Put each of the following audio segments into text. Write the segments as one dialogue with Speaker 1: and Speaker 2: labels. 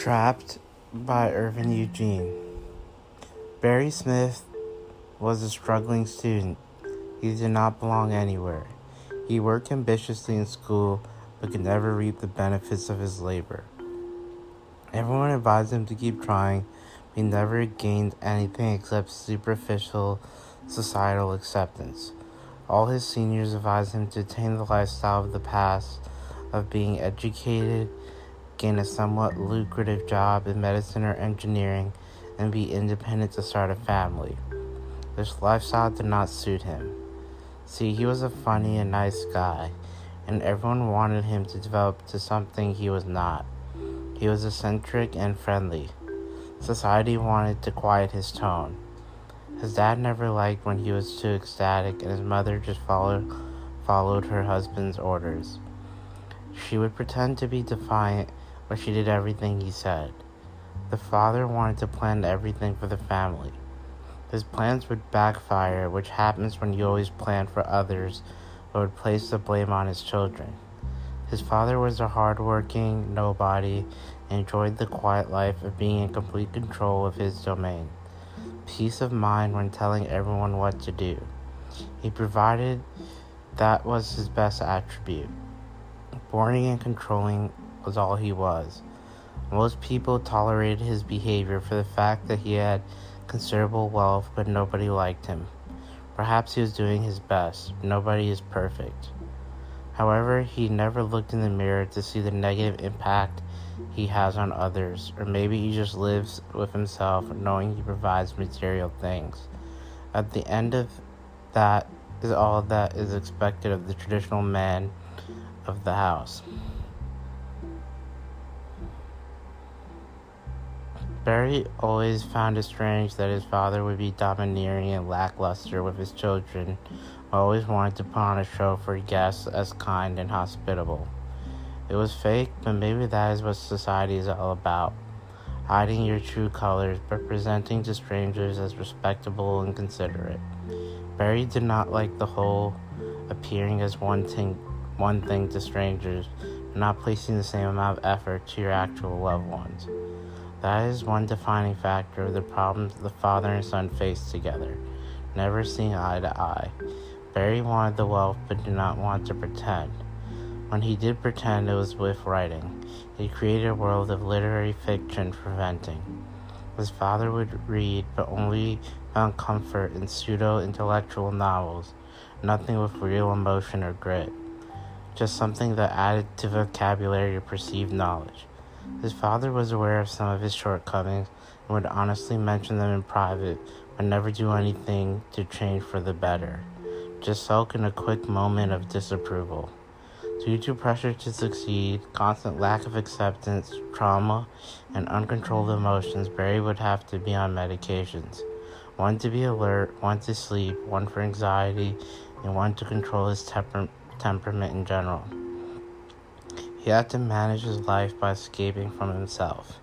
Speaker 1: Trapped by Irvin Eugene. Barry Smith was a struggling student. He did not belong anywhere. He worked ambitiously in school but could never reap the benefits of his labor. Everyone advised him to keep trying, but he never gained anything except superficial societal acceptance. All his seniors advised him to attain the lifestyle of the past of being educated gain a somewhat lucrative job in medicine or engineering, and be independent to start a family. This lifestyle did not suit him. See, he was a funny and nice guy, and everyone wanted him to develop to something he was not. He was eccentric and friendly. Society wanted to quiet his tone. His dad never liked when he was too ecstatic, and his mother just followed followed her husband's orders. She would pretend to be defiant but she did everything he said. The father wanted to plan everything for the family. His plans would backfire, which happens when you always plan for others, but would place the blame on his children. His father was a hard-working nobody enjoyed the quiet life of being in complete control of his domain. Peace of mind when telling everyone what to do. He provided that was his best attribute. Boring and controlling was all he was. Most people tolerated his behavior for the fact that he had considerable wealth, but nobody liked him. Perhaps he was doing his best. Nobody is perfect. However, he never looked in the mirror to see the negative impact he has on others, or maybe he just lives with himself knowing he provides material things. At the end of that is all that is expected of the traditional man of the house. Barry always found it strange that his father would be domineering and lackluster with his children, always wanted to put on a show for guests as kind and hospitable. It was fake, but maybe that is what society is all about hiding your true colors but presenting to strangers as respectable and considerate. Barry did not like the whole appearing as one thing, one thing to strangers, not placing the same amount of effort to your actual loved ones. That is one defining factor of the problems the father and son faced together, never seeing eye to eye. Barry wanted the wealth but did not want to pretend. When he did pretend, it was with writing. He created a world of literary fiction for venting. His father would read, but only found comfort in pseudo intellectual novels, nothing with real emotion or grit, just something that added to vocabulary or perceived knowledge. His father was aware of some of his shortcomings and would honestly mention them in private, but never do anything to change for the better. Just sulk in a quick moment of disapproval. Due to pressure to succeed, constant lack of acceptance, trauma, and uncontrolled emotions, Barry would have to be on medications. One to be alert, one to sleep, one for anxiety, and one to control his temper- temperament in general. He had to manage his life by escaping from himself.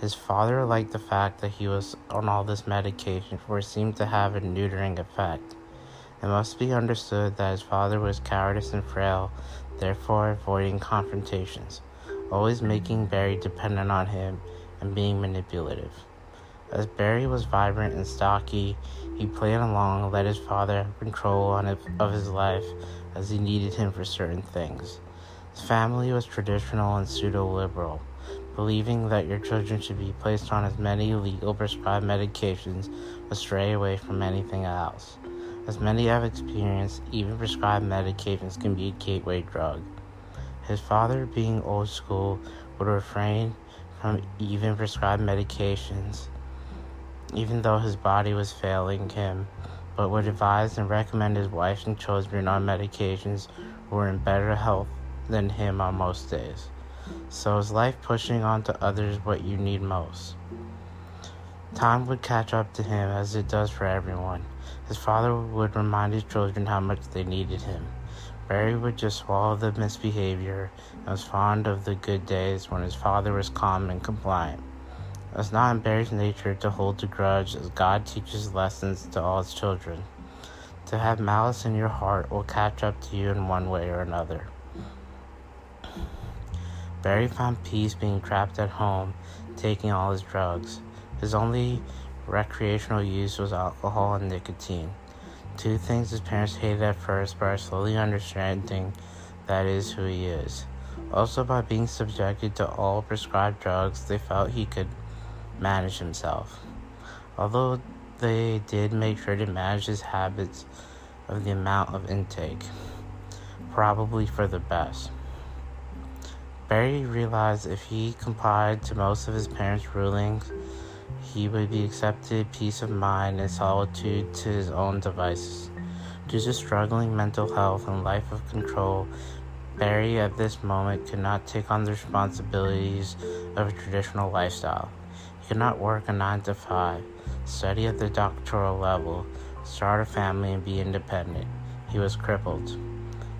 Speaker 1: His father liked the fact that he was on all this medication, for it seemed to have a neutering effect. It must be understood that his father was cowardice and frail, therefore avoiding confrontations, always making Barry dependent on him and being manipulative. As Barry was vibrant and stocky, he played along, let his father have control of his life as he needed him for certain things. His family was traditional and pseudo liberal, believing that your children should be placed on as many legal prescribed medications but stray away from anything else. As many have experienced, even prescribed medications can be a gateway drug. His father, being old school, would refrain from even prescribed medications, even though his body was failing him, but would advise and recommend his wife and children on medications who were in better health than him on most days. So is life pushing on to others what you need most? Time would catch up to him as it does for everyone. His father would remind his children how much they needed him. Barry would just swallow the misbehavior and was fond of the good days when his father was calm and compliant. It was not in Barry's nature to hold a grudge as God teaches lessons to all his children. To have malice in your heart will catch up to you in one way or another. Barry found peace being trapped at home, taking all his drugs. His only recreational use was alcohol and nicotine. Two things his parents hated at first, but are slowly understanding that is who he is. Also, by being subjected to all prescribed drugs, they felt he could manage himself. Although they did make sure to manage his habits of the amount of intake, probably for the best. Barry realized if he complied to most of his parents' rulings, he would be accepted peace of mind and solitude to his own devices. Due to struggling mental health and life of control, Barry at this moment could not take on the responsibilities of a traditional lifestyle. He could not work a 9 to 5, study at the doctoral level, start a family, and be independent. He was crippled.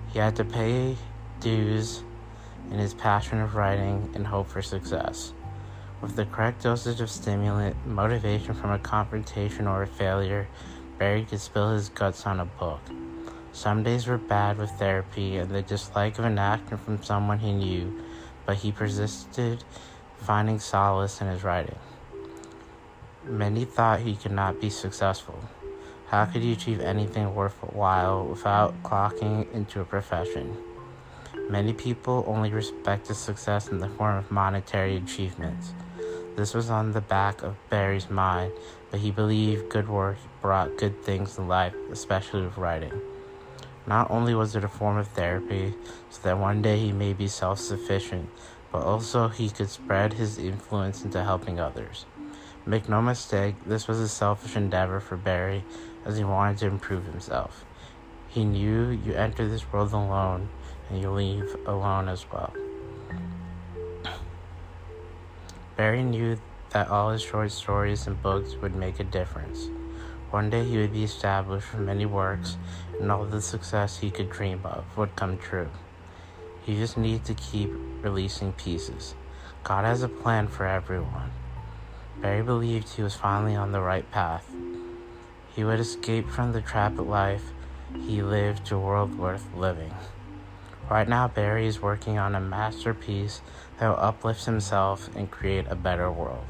Speaker 1: He had to pay dues in his passion of writing and hope for success. With the correct dosage of stimulant, motivation from a confrontation or a failure, Barry could spill his guts on a book. Some days were bad with therapy and the dislike of an actor from someone he knew, but he persisted, finding solace in his writing. Many thought he could not be successful. How could you achieve anything worthwhile without clocking into a profession? Many people only respected success in the form of monetary achievements. This was on the back of Barry's mind, but he believed good work brought good things in life, especially with writing. Not only was it a form of therapy so that one day he may be self sufficient, but also he could spread his influence into helping others. Make no mistake, this was a selfish endeavor for Barry as he wanted to improve himself. He knew you enter this world alone you leave alone as well. Barry knew that all his short stories and books would make a difference. One day he would be established with many works, and all the success he could dream of would come true. He just needed to keep releasing pieces. God has a plan for everyone. Barry believed he was finally on the right path. He would escape from the trap of life he lived to a world worth living. Right now, Barry is working on a masterpiece that will uplift himself and create a better world.